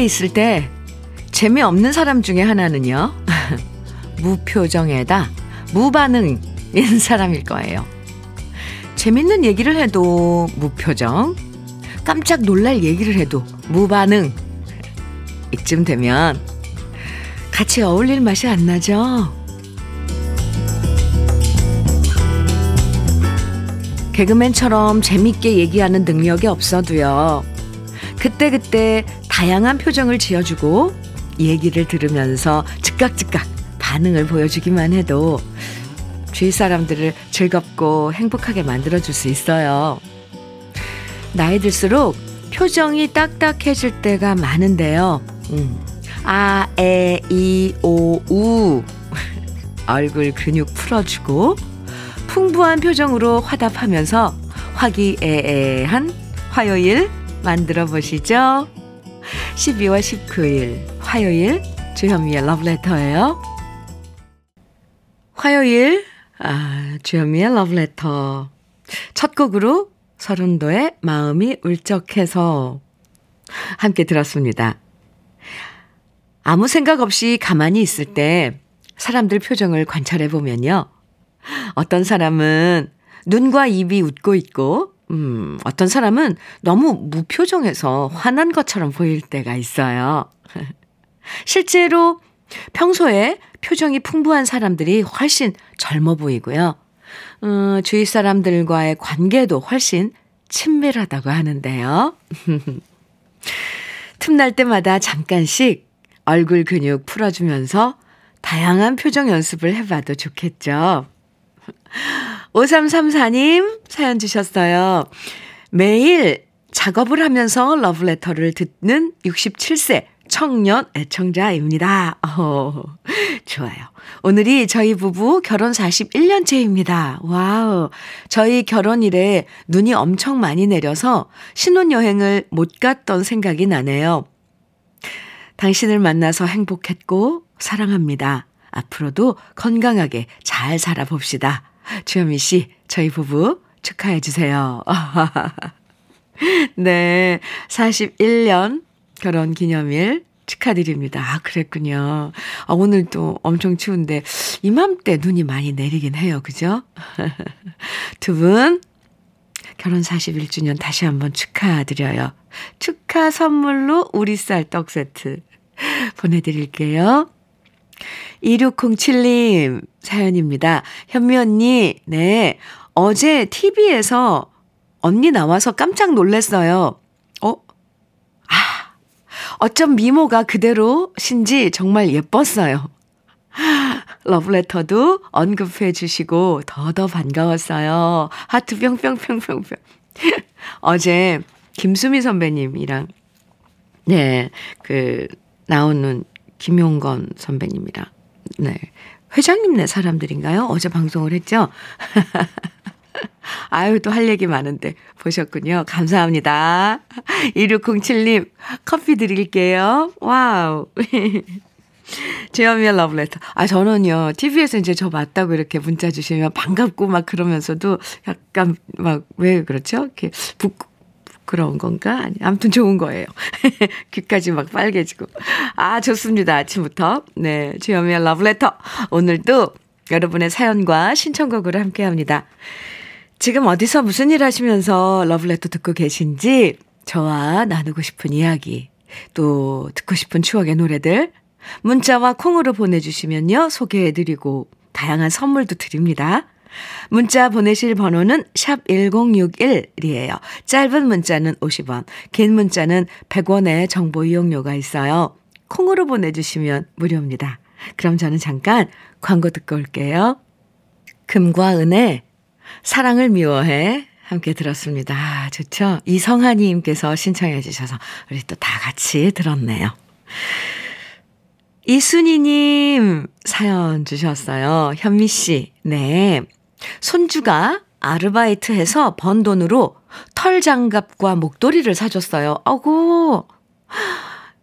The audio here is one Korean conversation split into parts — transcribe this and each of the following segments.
함께 있을 때 재미없는 사람 중에 하나는요. 무표정에다 무반응인 사람일 거예요. 재밌는 얘기를 해도 무표정, 깜짝 놀랄 얘기를 해도 무반응. 이쯤 되면 같이 어울릴 맛이 안 나죠? 개그맨처럼 재밌게 얘기하는 능력이 없어도요. 그때그때 다양한 표정을 지어주고 얘기를 들으면서 즉각즉각 반응을 보여주기만 해도 주위 사람들을 즐겁고 행복하게 만들어줄 수 있어요. 나이 들수록 표정이 딱딱해질 때가 많은데요. 음. 아, 에, 이, 오, 우. 얼굴 근육 풀어주고 풍부한 표정으로 화답하면서 화기애애한 화요일 만들어 보시죠. 12월 19일 화요일 주현미의 러브레터예요. 화요일 아, 주현미의 러브레터 첫 곡으로 서른도의 마음이 울적해서 함께 들었습니다. 아무 생각 없이 가만히 있을 때 사람들 표정을 관찰해 보면요. 어떤 사람은 눈과 입이 웃고 있고, 음, 어떤 사람은 너무 무표정해서 화난 것처럼 보일 때가 있어요. 실제로 평소에 표정이 풍부한 사람들이 훨씬 젊어 보이고요. 음, 주위 사람들과의 관계도 훨씬 친밀하다고 하는데요. 틈날 때마다 잠깐씩 얼굴 근육 풀어주면서 다양한 표정 연습을 해봐도 좋겠죠. 5334님 사연 주셨어요. 매일 작업을 하면서 러브레터를 듣는 67세 청년 애청자입니다. 어, 좋아요. 오늘이 저희 부부 결혼 41년째입니다. 와우. 저희 결혼 이래 눈이 엄청 많이 내려서 신혼여행을 못 갔던 생각이 나네요. 당신을 만나서 행복했고 사랑합니다. 앞으로도 건강하게 잘 살아봅시다. 주현미 씨, 저희 부부 축하해 주세요. 네. 41년 결혼 기념일 축하드립니다. 아, 그랬군요. 아, 오늘 또 엄청 추운데, 이맘때 눈이 많이 내리긴 해요. 그죠? 두 분, 결혼 41주년 다시 한번 축하드려요. 축하 선물로 우리 쌀 떡 세트 보내드릴게요. 2607님 사연입니다. 현미 언니, 네. 어제 TV에서 언니 나와서 깜짝 놀랐어요. 어? 아, 어쩜 미모가 그대로신지 정말 예뻤어요. 러브레터도 언급해 주시고 더더 반가웠어요. 하트 뿅뿅뿅뿅뿅. 어제 김수미 선배님이랑 네, 그 나오는 김용건 선배님이랑 네. 회장님네 사람들인가요? 어제 방송을 했죠? 아유, 또 할 얘기 많은데 보셨군요. 감사합니다. 2607님, 커피 드릴게요. 와우. 주현미의 러브레터. 아, 저는요, TV에서 이제 저 맞다고 이렇게 문자 주시면 반갑고 막 그러면서도 약간 막, 왜 그렇죠? 이렇게 부, 부끄러운 건가? 아니, 아무튼 좋은 거예요. 귀까지 막 빨개지고. 아, 좋습니다. 아침부터. 네, 주현미의 러브레터. 오늘도 여러분의 사연과 신청곡으로 함께 합니다. 지금 어디서 무슨 일 하시면서 러브레터 듣고 계신지 저와 나누고 싶은 이야기, 또 듣고 싶은 추억의 노래들, 문자와 콩으로 보내주시면요, 소개해드리고 다양한 선물도 드립니다. 문자 보내실 번호는 샵 1061이에요. 짧은 문자는 50원, 긴 문자는 100원의 정보 이용료가 있어요. 콩으로 보내주시면 무료입니다. 그럼 저는 잠깐 광고 듣고 올게요. 금과 은의 사랑을 미워해 함께 들었습니다. 아, 좋죠? 이성하님께서 신청해 주셔서 우리 또 다 같이 들었네요. 이순희님 사연 주셨어요. 현미 씨, 네. 손주가 아르바이트 해서 번 돈으로 털 장갑과 목도리를 사줬어요. 아고,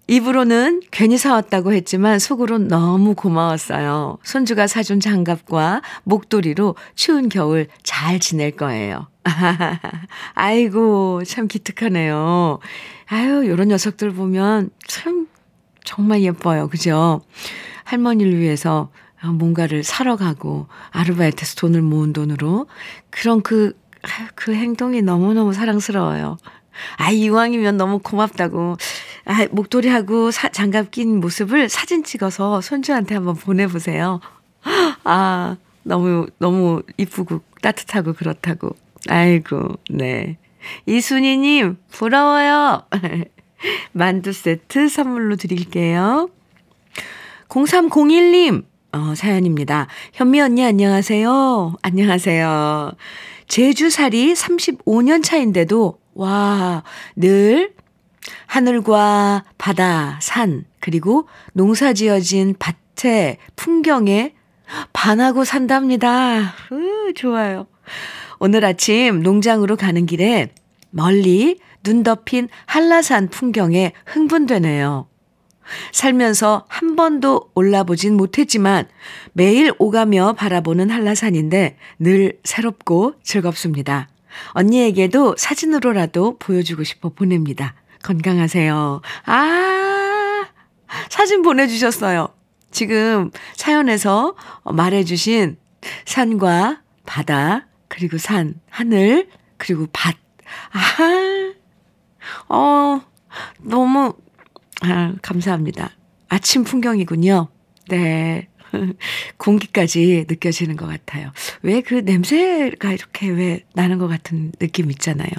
입으로는 괜히 사왔다고 했지만 속으론 너무 고마웠어요. 손주가 사준 장갑과 목도리로 추운 겨울 잘 지낼 거예요. 아이고, 참 기특하네요. 아유, 요런 녀석들 보면 참 정말 예뻐요. 그죠? 할머니를 위해서 뭔가를 사러 가고 아르바이트에서 돈을 모은 돈으로 그런 그, 그 행동이 너무너무 사랑스러워요. 아, 이왕이면 너무 고맙다고. 아, 목도리하고 사, 장갑 낀 모습을 사진 찍어서 손주한테 한번 보내보세요. 아, 너무, 너무 이쁘고 따뜻하고 그렇다고. 아이고, 네. 이순희님, 부러워요. 만두 세트 선물로 드릴게요. 0301님, 어, 사연입니다. 현미 언니 안녕하세요. 안녕하세요. 제주살이 35년 차인데도, 와, 늘 하늘과 바다, 산, 그리고 농사 지어진 밭의 풍경에 반하고 산답니다. 으, 좋아요. 오늘 아침 농장으로 가는 길에 멀리 눈 덮인 한라산 풍경에 흥분되네요. 살면서 한 번도 올라보진 못했지만 매일 오가며 바라보는 한라산인데 늘 새롭고 즐겁습니다. 언니에게도 사진으로라도 보여주고 싶어 보냅니다. 건강하세요. 아, 사진 보내주셨어요. 지금 사연에서 말해주신 산과 바다, 그리고 산, 하늘, 그리고 밭. 아, 어, 너무, 아, 감사합니다. 아침 풍경이군요. 네. 공기까지 느껴지는 것 같아요. 왜 그 냄새가 이렇게 왜 나는 것 같은 느낌 있잖아요.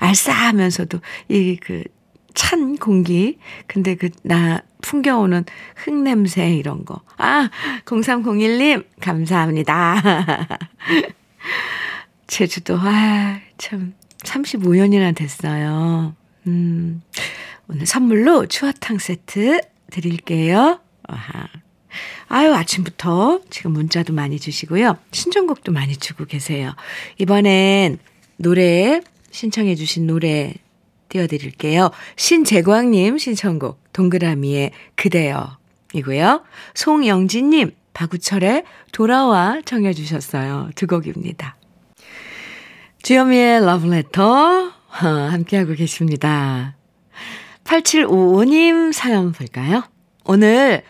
알싸하면서도 이 그 찬 공기. 근데 그 나 풍겨오는 흙냄새 이런 거. 아, 0301님, 감사합니다. 제주도, 아, 참, 35년이나 됐어요. 음, 오늘 선물로 추어탕 세트 드릴게요. 아하. 아유, 아침부터 지금 문자도 많이 주시고요. 신청곡도 많이 주고 계세요. 이번엔 노래, 신청해주신 노래 띄워드릴게요. 신재광님 신청곡, 동그라미의 그대여 이고요. 송영진님, 박우철의 돌아와 청해주셨어요. 두 곡입니다. 주여미의 러브레터 함께하고 계십니다. 8755님 사연 볼까요? 오늘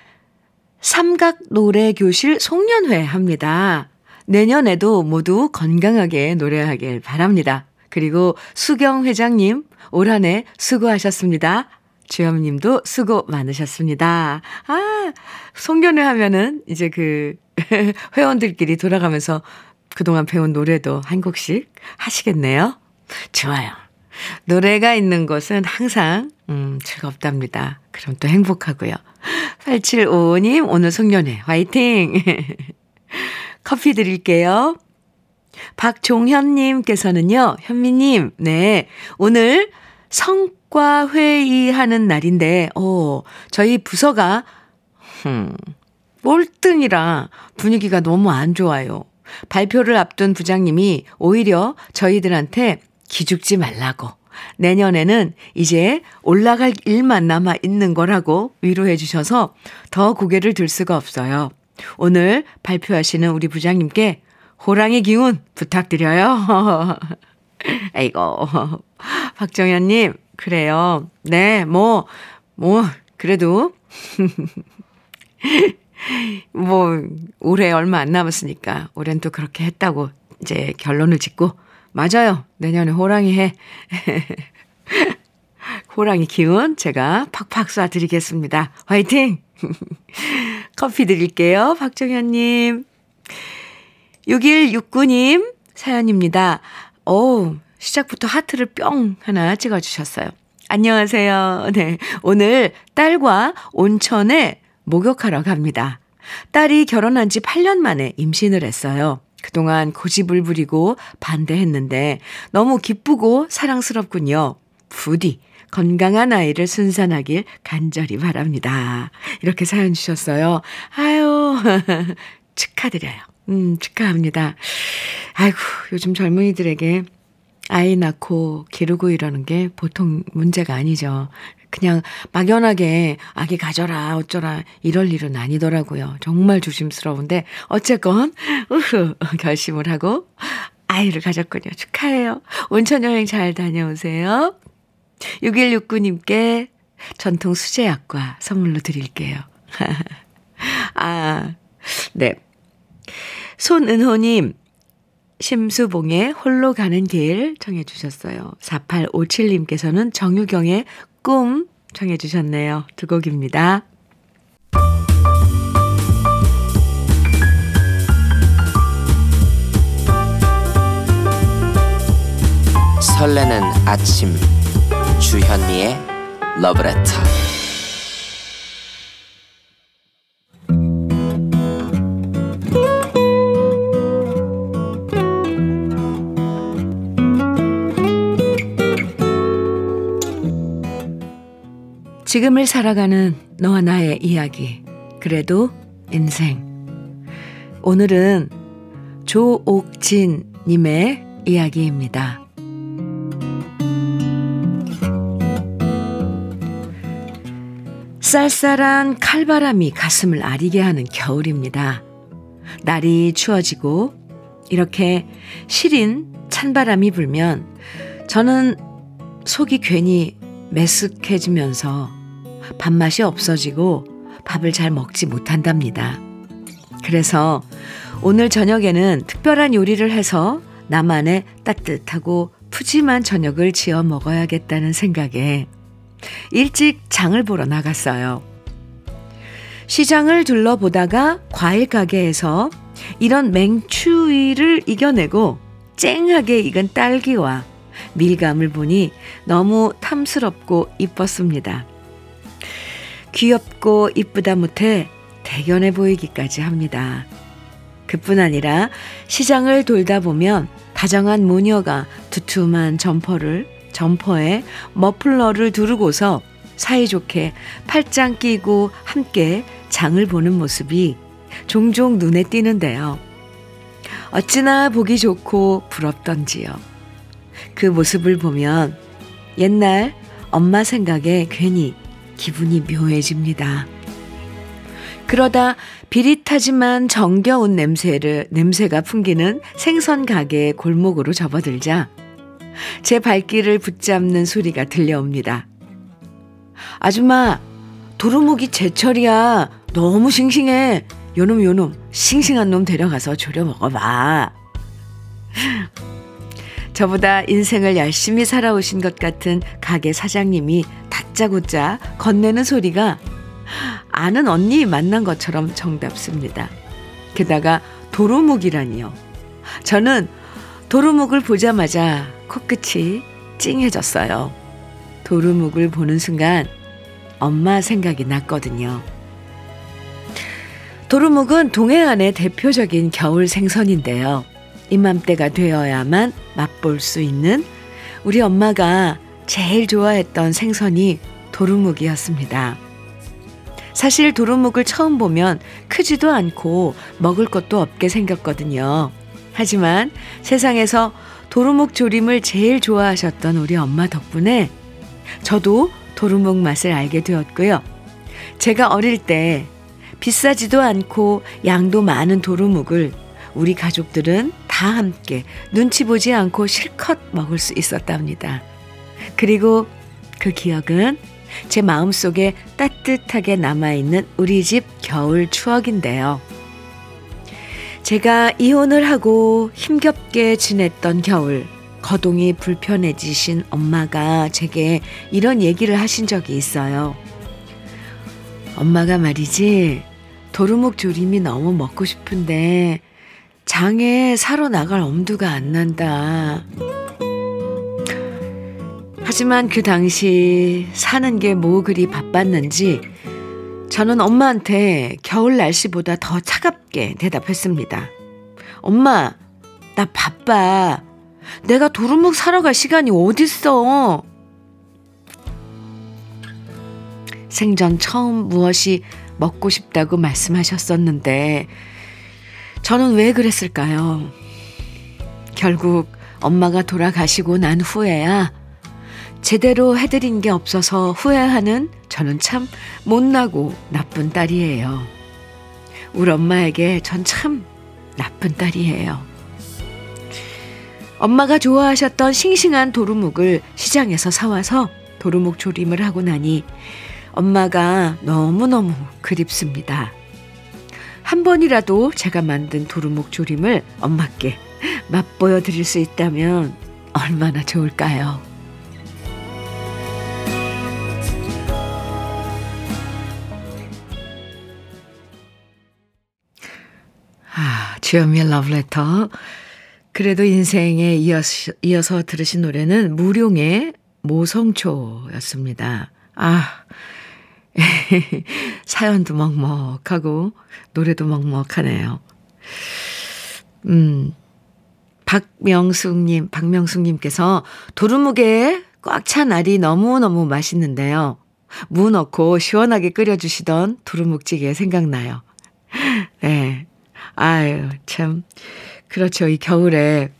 삼각 노래교실 송년회 합니다. 내년에도 모두 건강하게 노래하길 바랍니다. 그리고 수경 회장님 올 한 해 수고하셨습니다. 주영님도 수고 많으셨습니다. 아, 송년회 하면은 이제 그 회원들끼리 돌아가면서 그동안 배운 노래도 한 곡씩 하시겠네요. 좋아요. 노래가 있는 곳은 항상, 음, 즐겁답니다. 그럼 또 행복하고요. 8755님, 오늘 송년회 화이팅! 커피 드릴게요. 박종현님께서는요, 현미님, 네, 오늘 성과 회의하는 날인데, 어, 저희 부서가, 음, 꼴등이라 분위기가 너무 안 좋아요. 발표를 앞둔 부장님이 오히려 저희들한테 기죽지 말라고. 내년에는 이제 올라갈 일만 남아 있는 거라고 위로해 주셔서 더 고개를 들 수가 없어요. 오늘 발표하시는 우리 부장님께 호랑이 기운 부탁드려요. 아이고. 박정현님, 그래요. 네, 뭐, 뭐, 그래도. 뭐, 올해 얼마 안 남았으니까, 올해는 또 그렇게 했다고 이제 결론을 짓고, 맞아요. 내년에 호랑이 해. 호랑이 기운 제가 팍팍 쏴드리겠습니다. 화이팅! 커피 드릴게요. 박정현님. 6169님 사연입니다. 오, 시작부터 하트를 뿅 하나 찍어주셨어요. 안녕하세요. 네. 오늘 딸과 온천에 목욕하러 갑니다. 딸이 결혼한 지 8년 만에 임신을 했어요. 그동안 고집을 부리고 반대했는데 너무 기쁘고 사랑스럽군요. 부디 건강한 아이를 순산하길 간절히 바랍니다. 이렇게 사연 주셨어요. 아유, 축하드려요. 음, 축하합니다. 아이고, 요즘 젊은이들에게 아이 낳고 기르고 이러는 게 보통 문제가 아니죠. 그냥 막연하게 아기 가져라 어쩌라 이럴 일은 아니더라고요. 정말 조심스러운데 어쨌건 우후 결심을 하고 아이를 가졌군요. 축하해요. 온천 여행 잘 다녀오세요. 6169님께 전통 수제약과 선물로 드릴게요. 아, 네. 손은호님, 심수봉의 홀로 가는 길 청해 주셨어요. 4857님께서는 정유경의 꿈 청해 주셨네요. 두 곡입니다. 설레는 아침 주현미의 러브레터 지금을 살아가는 너와 나의 이야기. 그래도 인생. 오늘은 조옥진님의 이야기입니다. 쌀쌀한 칼바람이 가슴을 아리게 하는 겨울입니다. 날이 추워지고 이렇게 시린 찬바람이 불면 저는 속이 괜히 메쓱해지면서 밥맛이 없어지고 밥을 잘 먹지 못한답니다. 그래서 오늘 저녁에는 특별한 요리를 해서 나만의 따뜻하고 푸짐한 저녁을 지어 먹어야겠다는 생각에 일찍 장을 보러 나갔어요. 시장을 둘러보다가 과일 가게에서 이런 맹추위를 이겨내고 쨍하게 익은 딸기와 밀감을 보니 너무 탐스럽고 이뻤습니다. 귀엽고 이쁘다 못해 대견해 보이기까지 합니다. 그뿐 아니라 시장을 돌다 보면 다정한 모녀가 두툼한 점퍼를 점퍼에 머플러를 두르고서 사이좋게 팔짱 끼고 함께 장을 보는 모습이 종종 눈에 띄는데요. 어찌나 보기 좋고 부럽던지요. 그 모습을 보면 옛날 엄마 생각에 괜히 기분이 묘해집니다. 그러다 비릿하지만 정겨운 냄새를, 냄새가 풍기는 생선 가게의 골목으로 접어들자 제 발길을 붙잡는 소리가 들려옵니다. 아줌마, 도루묵이 제철이야. 너무 싱싱해. 요놈 요놈 싱싱한 놈 데려가서 졸여 먹어봐. 저보다 인생을 열심히 살아오신 것 같은 가게 사장님이 다짜고짜 건네는 소리가 아는 언니 만난 것처럼 정답습니다. 게다가 도루묵이라니요. 저는 도루묵을 보자마자 코끝이 찡해졌어요. 도루묵을 보는 순간 엄마 생각이 났거든요. 도루묵은 동해안의 대표적인 겨울 생선인데요. 이맘때가 되어야만 맛볼 수 있는 우리 엄마가 제일 좋아했던 생선이 도루묵이었습니다. 사실 도루묵을 처음 보면 크지도 않고 먹을 것도 없게 생겼거든요. 하지만 세상에서 도루묵 조림을 제일 좋아하셨던 우리 엄마 덕분에 저도 도루묵 맛을 알게 되었고요. 제가 어릴 때 비싸지도 않고 양도 많은 도루묵을 우리 가족들은 다 함께 눈치 보지 않고 실컷 먹을 수 있었답니다. 그리고 그 기억은 제 마음속에 따뜻하게 남아있는 우리 집 겨울 추억인데요. 제가 이혼을 하고 힘겹게 지냈던 겨울, 거동이 불편해지신 엄마가 제게 이런 얘기를 하신 적이 있어요. 엄마가 말이지, 도루묵 조림이 너무 먹고 싶은데, 장에 사러 나갈 엄두가 안 난다. 하지만 그 당시 사는 게 뭐 그리 바빴는지 저는 엄마한테 겨울 날씨보다 더 차갑게 대답했습니다. 엄마, 나 바빠. 내가 도루묵 사러 갈 시간이 어딨어. 생전 처음 무엇이 먹고 싶다고 말씀하셨었는데, 저는 왜 그랬을까요? 결국 엄마가 돌아가시고 난 후에야 제대로 해드린 게 없어서 후회하는 저는 참 못나고 나쁜 딸이에요. 우리 엄마에게 전 참 나쁜 딸이에요. 엄마가 좋아하셨던 싱싱한 도루묵을 시장에서 사와서 도루묵 조림을 하고 나니 엄마가 너무너무 그립습니다. 한 번이라도 제가 만든 도루묵 조림을 엄마께 맛보여 드릴 수 있다면 얼마나 좋을까요? 아, 주현미의 러브레터. 그래도 인생에 이어서, 이어서 들으신 노래는 무룡의 모성초였습니다. 아, 사연도 먹먹하고 노래도 먹먹하네요. 음, 박명숙님, 박명숙님께서 도루묵에 꽉찬 알이 너무너무 맛있는데요. 무 넣고 시원하게 끓여주시던 도루묵찌개 생각나요. 네. 아유, 참. 그렇죠. 이 겨울에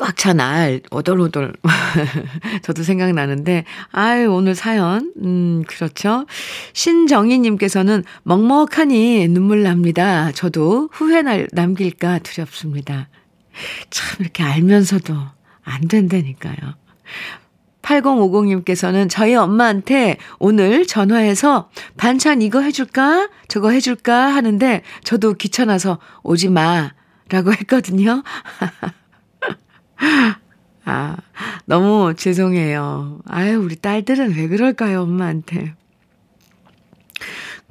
꽉 찬 알, 오돌오돌. 저도 생각나는데, 아유, 오늘 사연, 음, 그렇죠. 신정희님께서는 먹먹하니 눈물 납니다. 저도 후회 날, 남길까 두렵습니다. 참, 이렇게 알면서도 안 된다니까요. 8050님께서는 저희 엄마한테 오늘 전화해서 반찬 이거 해줄까? 저거 해줄까? 하는데 저도 귀찮아서 오지 마. 라고 했거든요. 아, 너무 죄송해요. 아유, 우리 딸들은 왜 그럴까요, 엄마한테.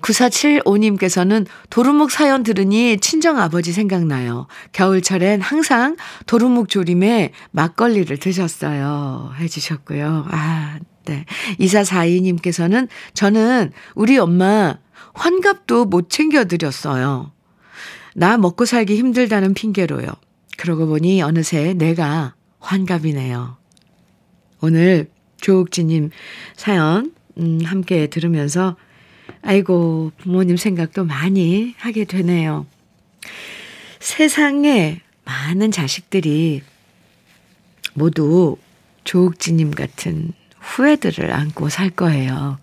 9475님께서는 도루묵 사연 들으니 친정 아버지 생각나요. 겨울철엔 항상 도루묵 조림에 막걸리를 드셨어요. 해주셨고요. 아, 네. 2442님께서는 저는 우리 엄마 환갑도 못 챙겨드렸어요. 나 먹고 살기 힘들다는 핑계로요. 그러고 보니 어느새 내가 환갑이네요. 오늘 조옥지님 사연, 음, 함께 들으면서, 아이고, 부모님 생각도 많이 하게 되네요. 세상에 많은 자식들이 모두 조옥지님 같은 후회들을 안고 살 거예요.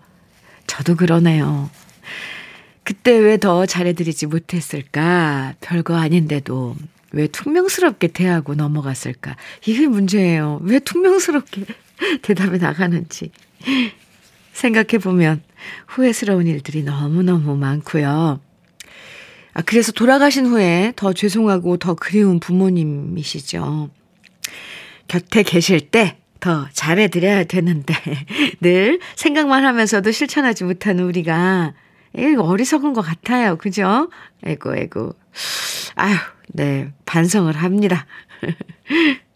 저도 그러네요. 그때 왜 더 잘해드리지 못했을까? 별거 아닌데도 왜 퉁명스럽게 대하고 넘어갔을까? 이게 문제예요. 왜 퉁명스럽게 대답이 나가는지. 생각해보면 후회스러운 일들이 너무너무 많고요. 아, 그래서 돌아가신 후에 더 죄송하고 더 그리운 부모님이시죠. 곁에 계실 때 더 잘해드려야 되는데, 늘 생각만 하면서도 실천하지 못하는 우리가, 이거 어리석은 것 같아요. 그죠? 에고, 에고. 아휴, 네, 반성을 합니다.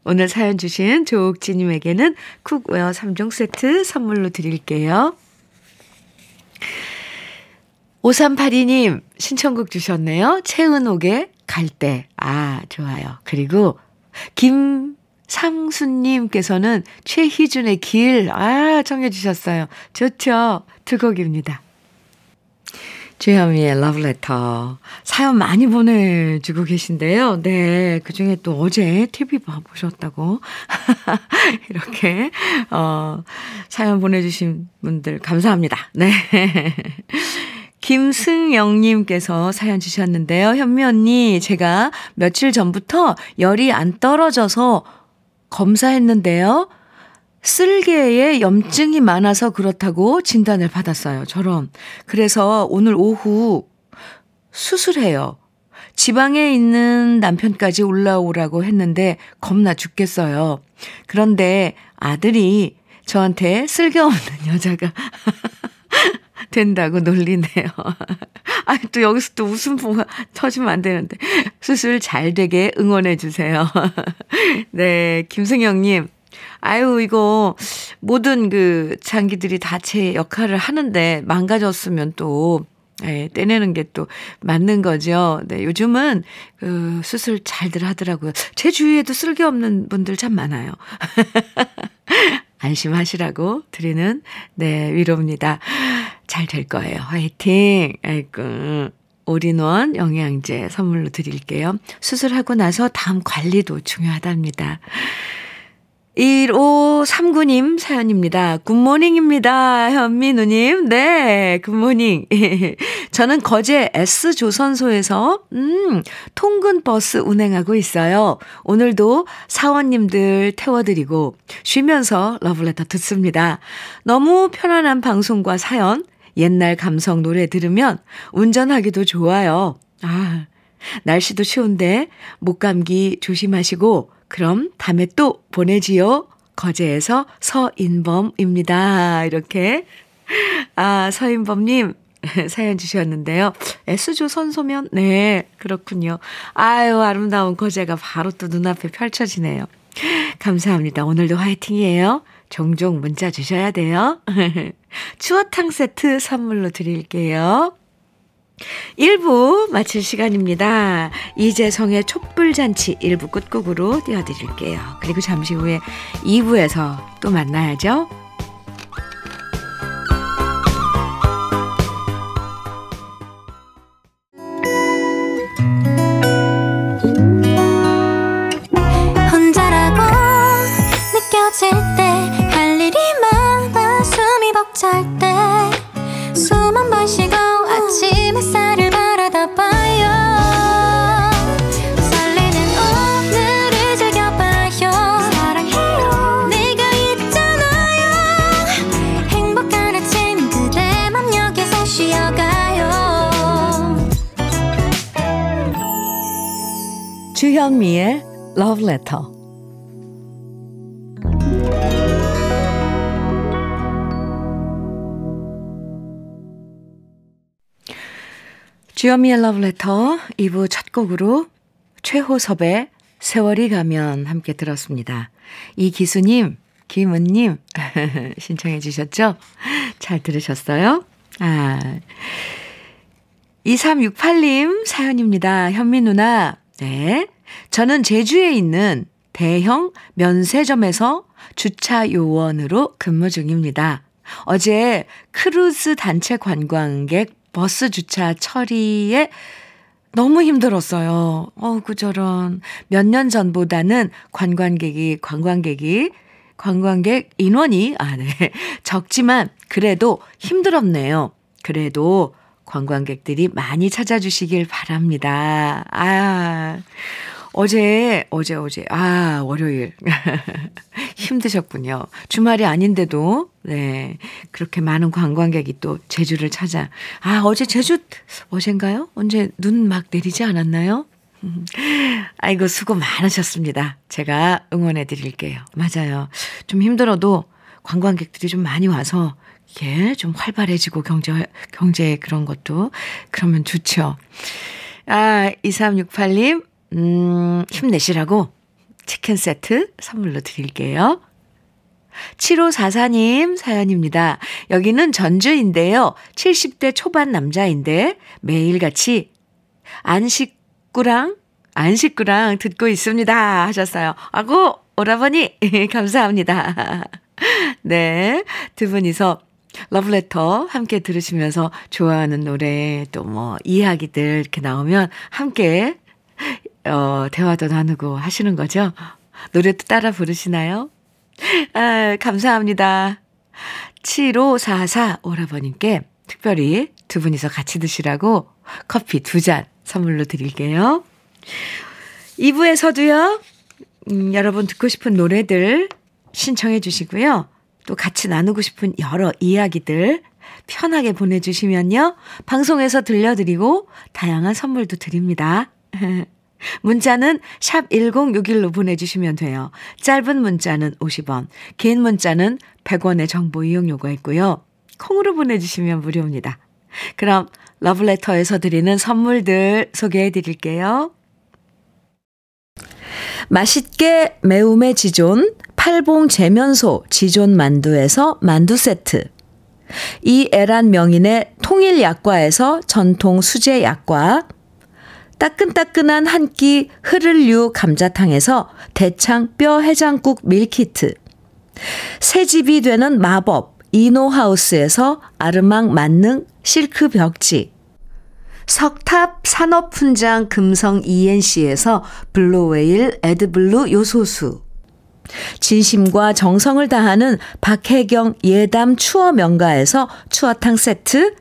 오늘 사연 주신 조옥지님에게는 cookware 3종 세트 선물로 드릴게요. 5382님 신청곡 주셨네요. 최은옥의 갈 때. 아, 좋아요. 그리고 김상수님께서는 최희준의 길. 아, 청해 주셨어요. 좋죠. 두 곡입니다. 주현미의 러브레터. 사연 많이 보내주고 계신데요. 네. 그 중에 또 어제 TV 보셨다고. 이렇게, 어, 사연 보내주신 분들 감사합니다. 네. 김승영님께서 사연 주셨는데요. 현미 언니, 제가 며칠 전부터 열이 안 떨어져서 검사했는데요. 쓸개에 염증이 많아서 그렇다고 진단을 받았어요. 저런. 그래서 오늘 오후 수술해요. 지방에 있는 남편까지 올라오라고 했는데 겁나 죽겠어요. 그런데 아들이 저한테 쓸데없는 여자가 된다고 놀리네요. 아, 또 여기서 또 웃음 보가 터지면 안 되는데. 수술 잘 되게 응원해 주세요. 네, 김승영님. 아유, 이거, 모든 그 장기들이 다 제 역할을 하는데 망가졌으면 또, 예, 떼내는 게 또 맞는 거죠. 네, 요즘은 그 수술 잘들 하더라고요. 제 주위에도 쓸데없는 분들 참 많아요. 안심하시라고 드리는, 네, 위로입니다. 잘 될 거예요. 화이팅! 아이고. 올인원 영양제 선물로 드릴게요. 수술하고 나서 다음 관리도 중요하답니다. 1539님 사연입니다. Good morning입니다. 현미 누님. 네, good morning. 저는 거제 S조선소에서, 음, 통근 버스 운행하고 있어요. 오늘도 사원님들 태워드리고 쉬면서 러브레터 듣습니다. 너무 편안한 방송과 사연, 옛날 감성 노래 들으면 운전하기도 좋아요. 아, 날씨도 추운데 목감기 조심하시고 그럼 다음에 또 보내지요. 거제에서 서인범입니다. 이렇게. 아, 서인범님, 사연 주셨는데요. S조 선소면? 네, 그렇군요. 아유, 아름다운 거제가 바로 또 눈앞에 펼쳐지네요. 감사합니다. 오늘도 화이팅이에요. 종종 문자 주셔야 돼요. 추어탕 세트 선물로 드릴게요. 1부 마칠 시간입니다. 이재성의 촛불잔치 1부 끝곡으로 띄워드릴게요. 그리고 잠시 후에 2부에서 또 만나야죠. 주현미의 Love Letter. 주현미의 Love Letter 2부 첫 곡으로 최호섭의 세월이 가면 함께 들었습니다. 이기수님, 김은님 신청해 주셨죠? 잘 들으셨어요? 아. 2368님 사연입니다. 현미 누나. 네. 저는 제주에 있는 대형 면세점에서 주차 요원으로 근무 중입니다. 어제 크루즈 단체 관광객 버스 주차 처리에 너무 힘들었어요. 어우, 저런. 몇 년 전보다는 관광객이, 관광객이, 관광객 인원이, 아, 네. 적지만 그래도 힘들었네요. 그래도 관광객들이 많이 찾아주시길 바랍니다. 아, 어제, 어제, 어제, 아, 월요일. 힘드셨군요. 주말이 아닌데도, 네. 그렇게 많은 관광객이 또 제주를 찾아. 아, 어제 제주, 어젠가요? 언제 눈 막 내리지 않았나요? 아이고, 수고 많으셨습니다. 제가 응원해 드릴게요. 맞아요. 좀 힘들어도 관광객들이 좀 많이 와서 예, 좀 활발해지고 경제, 경제 그런 것도 그러면 좋죠. 아, 2368님, 음, 힘내시라고 치킨 세트 선물로 드릴게요. 7544님 사연입니다. 여기는 전주인데요. 70대 초반 남자인데 매일같이 안식구랑, 안식구랑 듣고 있습니다. 하셨어요. 아고, 오라버니, 감사합니다. 네. 두 분이서 러브레터 함께 들으시면서 좋아하는 노래 또 뭐 이야기들 이렇게 나오면 함께 어, 대화도 나누고 하시는 거죠? 노래도 따라 부르시나요? 아, 감사합니다. 7544 오라버님께 특별히 두 분이서 같이 드시라고 커피 두 잔 선물로 드릴게요. 2부에서도요, 음, 여러분 듣고 싶은 노래들 신청해 주시고요. 또 같이 나누고 싶은 여러 이야기들 편하게 보내주시면요. 방송에서 들려드리고 다양한 선물도 드립니다. 문자는 샵 1061로 보내주시면 돼요. 짧은 문자는 50원, 긴 문자는 100원의 정보 이용료가 있고요. 콩으로 보내주시면 무료입니다. 그럼 러브레터에서 드리는 선물들 소개해 드릴게요. 맛있게 매움의 지존 팔봉 재면소 지존 만두에서 만두 세트 이 애란 명인의 통일 약과에서 전통 수제 약과 따끈따끈한 한 끼 흐를류 감자탕에서 대창 뼈 해장국 밀키트. 새 집이 되는 마법 이노하우스에서 아르망 만능 실크 벽지. 석탑 산업훈장 금성 ENC에서 블루웨일 에드블루 요소수. 진심과 정성을 다하는 박혜경 예담 추어 명가에서 추어탕 세트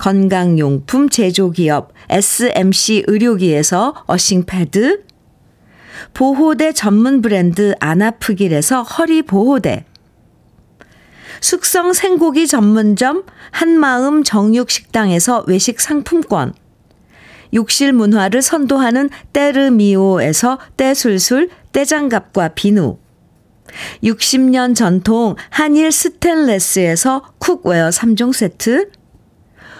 건강용품 제조기업 SMC 의료기에서 earthing pad, 보호대 전문 브랜드 아나프길에서 허리보호대, 숙성 생고기 전문점 한마음 정육식당에서 외식 상품권, 욕실 문화를 선도하는 때르미오에서 때술술 때장갑과 비누, 60년 전통 한일 스텐레스에서 cookware 3종 세트,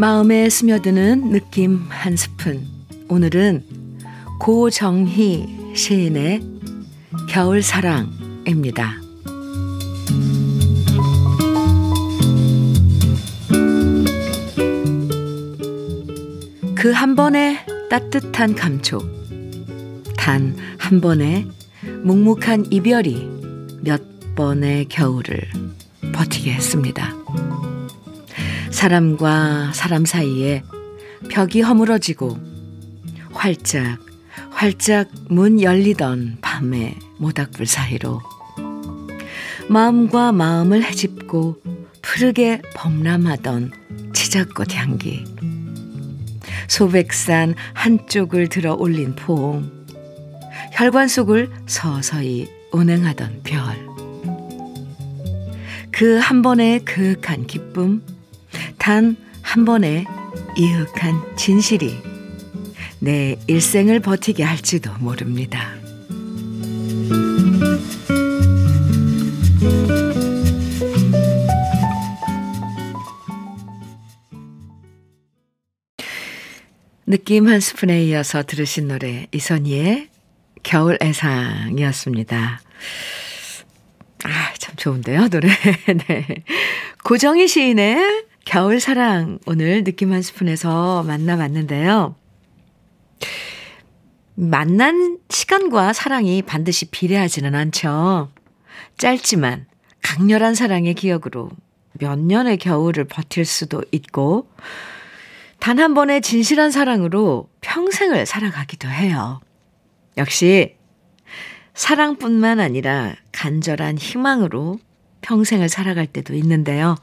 마음에 스며드는 느낌 한 스푼. 오늘은 고정희 시인의 겨울 사랑입니다. 그 한 번의 따뜻한 감촉. 단 한 번의 묵묵한 이별이 몇 번의 겨울을 버티게 했습니다. 사람과 사람 사이에 벽이 허물어지고 활짝 활짝 문 열리던 밤의 모닥불 사이로 마음과 마음을 헤집고 푸르게 범람하던 치자꽃 향기 소백산 한쪽을 들어 올린 포옹 혈관 속을 서서히 운행하던 별. 그 한 번의 그윽한 기쁨 단 한 번의 이윽한 진실이 내 일생을 버티게 할지도 모릅니다. 느낌 한 스푼에 이어서 들으신 노래 이선희의 겨울 애상이었습니다. 아, 참 좋은데요, 노래. 네. 고정희 시인의 겨울 사랑 오늘 느낌 한 스푼에서 만나봤는데요. 만난 시간과 사랑이 반드시 비례하지는 않죠. 짧지만 강렬한 사랑의 기억으로 몇 년의 겨울을 버틸 수도 있고 단 한 번의 진실한 사랑으로 평생을 살아가기도 해요. 역시 사랑뿐만 아니라 간절한 희망으로 평생을 살아갈 때도 있는데요.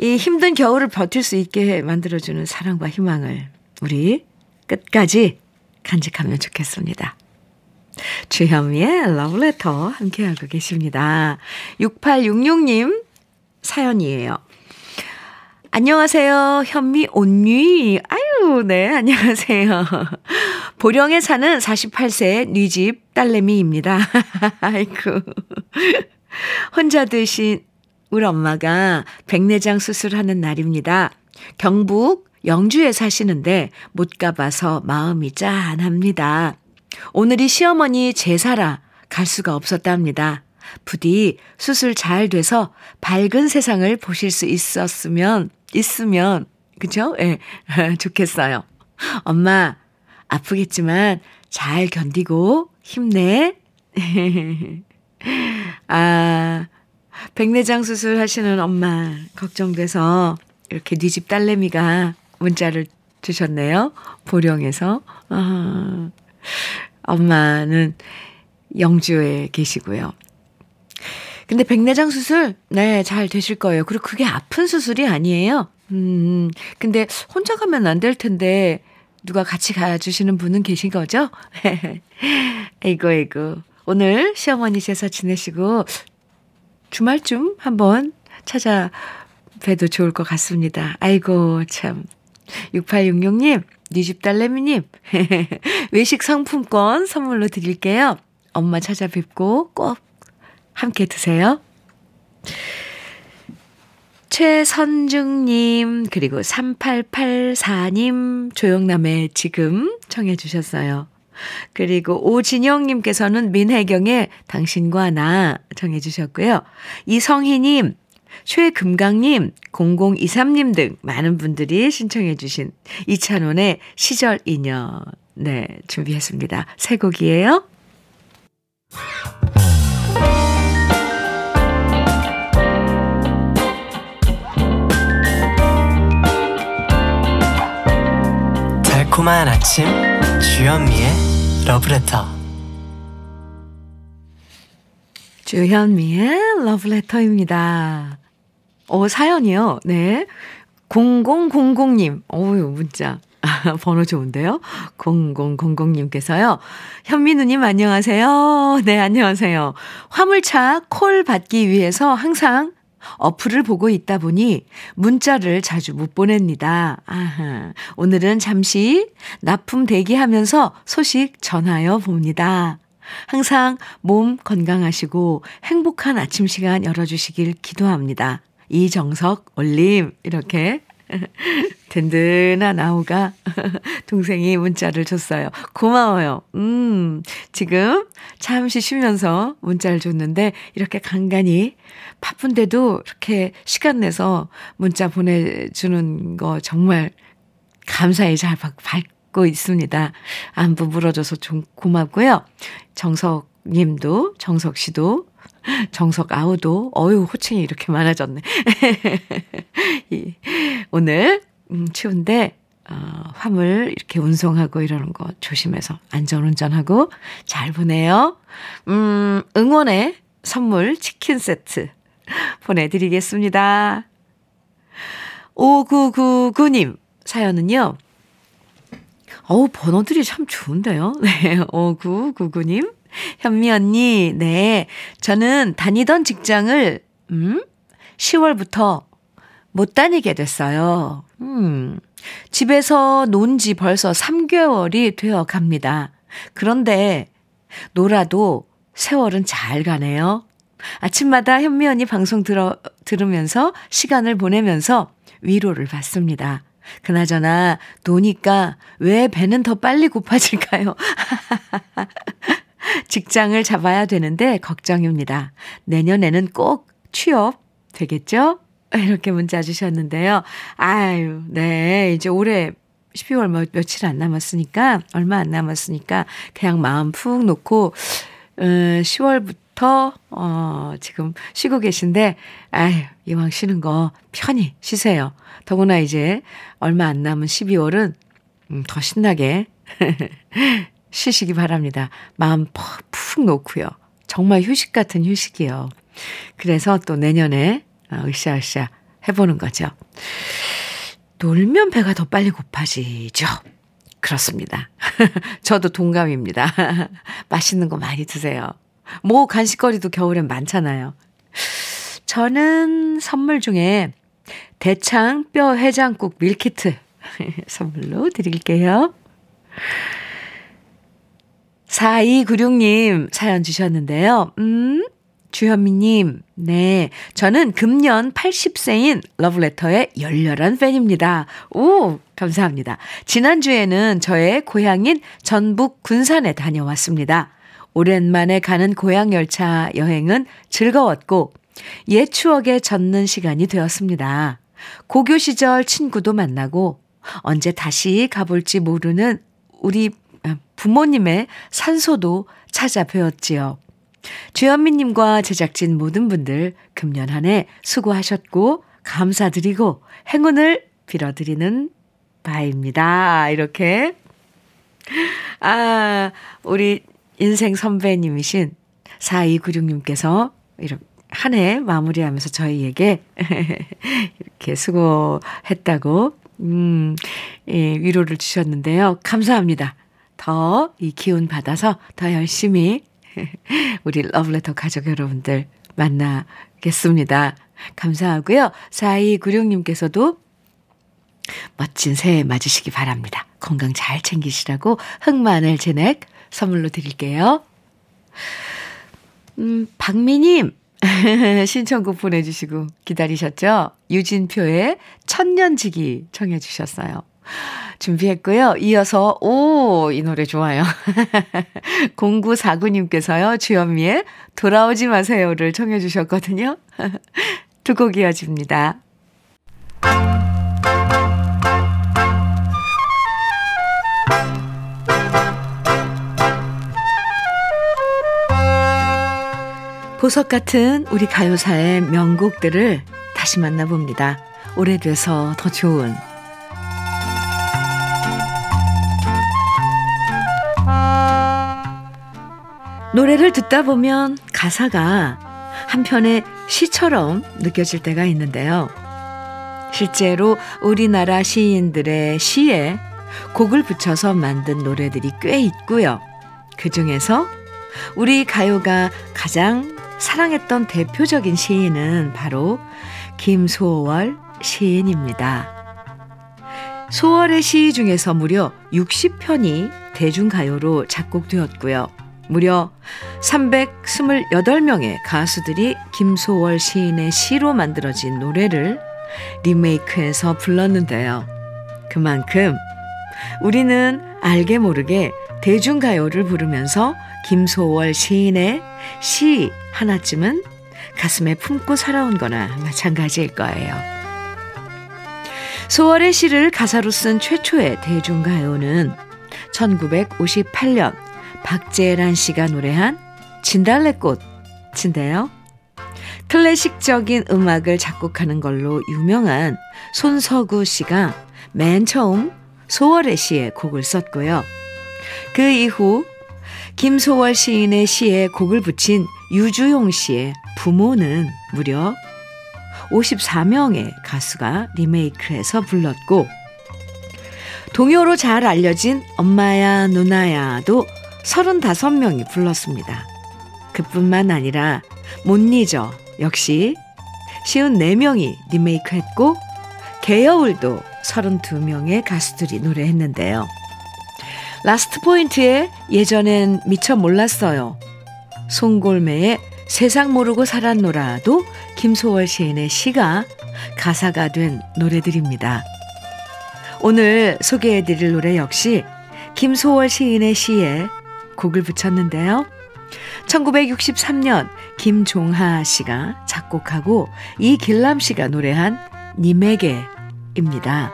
이 힘든 겨울을 버틸 수 있게 만들어주는 사랑과 희망을 우리 끝까지 간직하면 좋겠습니다. 주현미의 러브레터 함께하고 계십니다. 6866님 사연이에요. 안녕하세요. 현미 온유이. 아유, 네, 안녕하세요. 보령에 사는 48세 뉘집 딸내미입니다. 아이고. 혼자 드신 우리 엄마가 백내장 수술하는 날입니다. 경북 영주에 사시는데 못 가봐서 마음이 짠합니다. 오늘이 시어머니 제사라 갈 수가 없었답니다. 부디 수술 잘 돼서 밝은 세상을 보실 수 있었으면, 있으면, 그죠? 예, 네, 좋겠어요. 엄마, 아프겠지만 잘 견디고 힘내. 아, 백내장 수술 하시는 엄마 걱정돼서 이렇게 네집 딸내미가 문자를 주셨네요. 보령에서. 아, 엄마는 영주에 계시고요. 근데 백내장 수술, 네, 잘 되실 거예요. 그리고 그게 아픈 수술이 아니에요. 음, 근데 혼자 가면 안 될 텐데, 누가 같이 가주시는 분은 계신 거죠? 에이고, 에이고. 오늘 시어머니 제사 지내시고 주말쯤 한번 찾아뵈도 좋을 것 같습니다. 아이고, 참. 6866님, 니집 딸내미님, 외식 상품권 선물로 드릴게요. 엄마 찾아뵙고 꼭 함께 드세요. 최선중님, 그리고 3884님, 조영남의 지금 청해주셨어요. 그리고 오진영님께서는 민혜경의 당신과 나 청해주셨고요. 이성희님, 최금강님, 0023님 등 많은 분들이 신청해주신 이찬원의 시절 인연. 네, 준비했습니다. 새 곡이에요. 달콤한 아침 주현미의 러브레터 주현미의 러브레터입니다. 오, 사연이요. 네. 0000님. 어유 문자. 번호 좋은데요? 0000님께서요. 현민우님 안녕하세요. 네, 안녕하세요. 화물차 콜 받기 위해서 항상 어플을 보고 있다 보니 문자를 자주 못 보냅니다. 아하. 오늘은 잠시 납품 대기하면서 소식 전하여 봅니다. 항상 몸 건강하시고 행복한 아침 시간 열어주시길 기도합니다. 이정석 올림 이렇게 든든한 아우가 동생이 문자를 줬어요. 고마워요. 음, 지금 잠시 쉬면서 문자를 줬는데 이렇게 간간히 바쁜데도 이렇게 시간 내서 문자 보내주는 거 정말 감사히 잘 받고 있습니다. 안부 물어줘서 좀 고맙고요. 정석 님도, 정석 씨도 정석 아우도, 어유 호칭이 이렇게 많아졌네. 오늘, 음, 추운데, 어, 화물 이렇게 운송하고 이러는 거 조심해서 안전운전하고 잘 보내요. 음, 응원의 선물 치킨 세트 보내드리겠습니다. 5999님 사연은요. 어우, 번호들이 참 좋은데요. 네, 5999님. 현미 언니, 네. 저는 다니던 직장을, 음, 10월부터 못 다니게 됐어요. 음, 집에서 논 지 벌써 3개월이 되어 갑니다. 그런데, 놀아도 세월은 잘 가네요. 아침마다 현미 언니 방송 들어, 들으면서 시간을 보내면서 위로를 받습니다. 그나저나, 노니까 왜 배는 더 빨리 고파질까요? 직장을 잡아야 되는데 걱정입니다. 내년에는 꼭 취업 되겠죠? 이렇게 문자 주셨는데요. 아유, 네. 이제 올해 12월 며, 며칠 안 남았으니까, 얼마 안 남았으니까, 그냥 마음 푹 놓고, 음, 10월부터, 어, 지금 쉬고 계신데, 아유, 이왕 쉬는 거 편히 쉬세요. 더구나 이제 얼마 안 남은 12월은, 음, 더 신나게 쉬시기 바랍니다. 마음 푹, 푹 놓고요. 정말 휴식 같은 휴식이요. 그래서 또 내년에 어, 으쌰으쌰 해보는 거죠. 놀면 배가 더 빨리 고파지죠. 그렇습니다. 저도 동감입니다. 맛있는 거 많이 드세요. 뭐 간식거리도 겨울엔 많잖아요. 저는 선물 중에 대창 뼈 해장국 밀키트 선물로 드릴게요. 4296님 사연 주셨는데요. 음, 주현미님, 네. 저는 금년 80세인 러브레터의 열렬한 팬입니다. 오, 감사합니다. 지난주에는 저의 고향인 전북 군산에 다녀왔습니다. 오랜만에 가는 고향 열차 여행은 즐거웠고, 옛 추억에 젖는 시간이 되었습니다. 고교 시절 친구도 만나고, 언제 다시 가볼지 모르는 우리 부모님의 산소도 찾아뵈었지요. 주현미님과 제작진 모든 분들 금년 한 해 수고하셨고 감사드리고 행운을 빌어드리는 바입니다. 이렇게. 아, 우리 인생 선배님이신 4296님께서 이렇게 한 해 마무리하면서 저희에게 이렇게 수고했다고, 음, 예, 위로를 주셨는데요. 감사합니다. 더 이 기운 받아서 더 열심히 우리 러브레터 가족 여러분들 만나겠습니다. 감사하고요. 4296님께서도 멋진 새해 맞으시기 바랍니다. 건강 잘 챙기시라고 흑마늘 진액 선물로 드릴게요. 음, 박미님, 신청곡 보내주시고 기다리셨죠? 유진표의 천년지기 청해주셨어요. 준비했고요. 이어서, 오, 이 노래 좋아요. 0949님께서요, 주현미의 돌아오지 마세요를 청해주셨거든요. 두 곡 이어집니다. 보석 같은 우리 가요사의 명곡들을 다시 만나봅니다. 오래돼서 더 좋은 노래를 듣다 보면 가사가 한편의 시처럼 느껴질 때가 있는데요. 실제로 우리나라 시인들의 시에 곡을 붙여서 만든 노래들이 꽤 있고요. 그 중에서 우리 가요가 가장 사랑했던 대표적인 시인은 바로 김소월 시인입니다. 소월의 시 중에서 무려 60편이 대중가요로 작곡되었고요. 무려 328명의 가수들이 김소월 시인의 시로 만들어진 노래를 리메이크해서 불렀는데요. 그만큼 우리는 알게 모르게 대중가요를 부르면서 김소월 시인의 시 하나쯤은 가슴에 품고 살아온 거나 마찬가지일 거예요. 소월의 시를 가사로 쓴 최초의 대중가요는 1958년 박재란 씨가 노래한 진달래꽃인데요. 클래식적인 음악을 작곡하는 걸로 유명한 손서구 씨가 맨 처음 소월의 시에 곡을 썼고요. 그 이후 김소월 시인의 시에 곡을 붙인 유주용 씨의 부모는 무려 54명의 가수가 리메이크해서 불렀고 동요로 잘 알려진 엄마야 누나야도 35명이 불렀습니다. 그뿐만 아니라 못 잊어 역시 쉬운 4명이 리메이크했고 개여울도 32명의 가수들이 노래했는데요. 라스트 포인트에 예전엔 미처 몰랐어요. 송골매의 세상 모르고 살았노라도 김소월 시인의 시가 가사가 된 노래들입니다. 오늘 소개해드릴 노래 역시 김소월 시인의 시에 곡을 붙였는데요. 1963년 김종하 씨가 작곡하고 이길람 씨가 노래한 님에게입니다.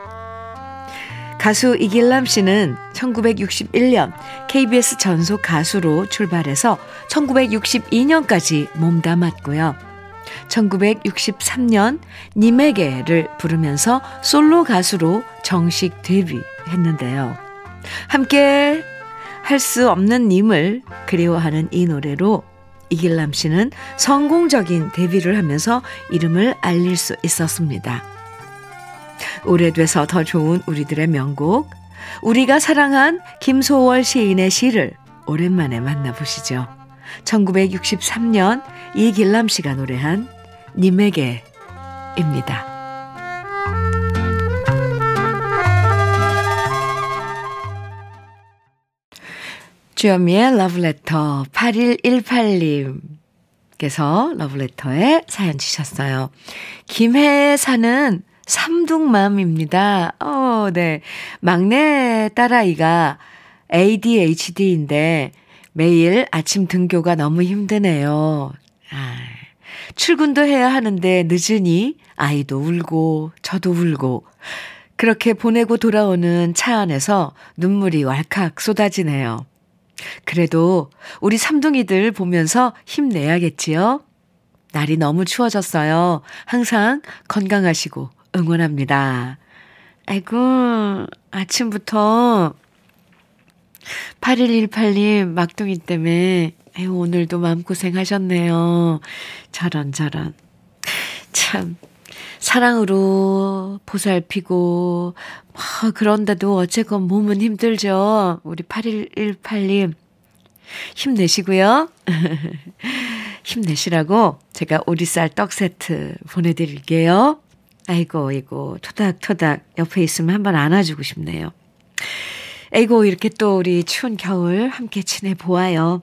가수 이길람 씨는 1961년 KBS 전속 가수로 출발해서 1962년까지 몸담았고요. 1963년 님에게를 부르면서 솔로 가수로 정식 데뷔했는데요. 함께 할 수 없는 님을 그리워하는 이 노래로 이길람 씨는 성공적인 데뷔를 하면서 이름을 알릴 수 있었습니다. 오래돼서 더 좋은 우리들의 명곡, 우리가 사랑한 김소월 시인의 시를 오랜만에 만나보시죠. 1963년 이길람 씨가 노래한 님에게입니다. 주현미의 러브레터 8118님께서 러브레터에 사연 주셨어요. 김해에 사는 삼둥맘입니다. 어, 네. 막내 딸아이가 ADHD인데 매일 아침 등교가 너무 힘드네요. 아, 출근도 해야 하는데 늦으니 아이도 울고 저도 울고 그렇게 보내고 돌아오는 차 안에서 눈물이 왈칵 쏟아지네요. 그래도 우리 삼둥이들 보면서 힘내야겠지요? 날이 너무 추워졌어요. 항상 건강하시고 응원합니다. 아이고, 아침부터 8118님 막둥이 때문에 에휴, 오늘도 마음고생 하셨네요. 저런, 저런. 참, 사랑으로 보살피고, 뭐, 그런데도 어쨌건 몸은 힘들죠. 우리 8118님. 힘내시고요. 힘내시라고 제가 오리쌀 떡 세트 보내드릴게요. 아이고, 아이고, 토닥토닥 옆에 있으면 한번 안아주고 싶네요. 아이고, 이렇게 또 우리 추운 겨울 함께 지내보아요.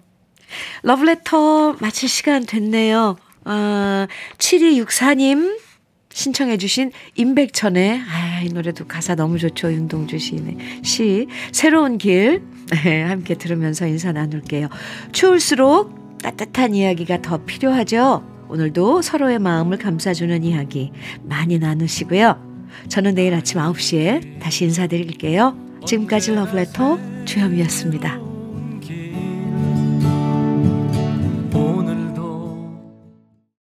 러브레터 마칠 시간 됐네요. 아, 7264님 신청해 주신 임백천의, 아, 이 노래도 가사 너무 좋죠. 윤동주 시인의 시. 새로운 길. 함께 들으면서 인사 나눌게요. 추울수록 따뜻한 이야기가 더 필요하죠. 오늘도 서로의 마음을 감싸주는 이야기 많이 나누시고요. 저는 내일 아침 9시에 다시 인사드릴게요. 지금까지 러브레터 주현미였습니다.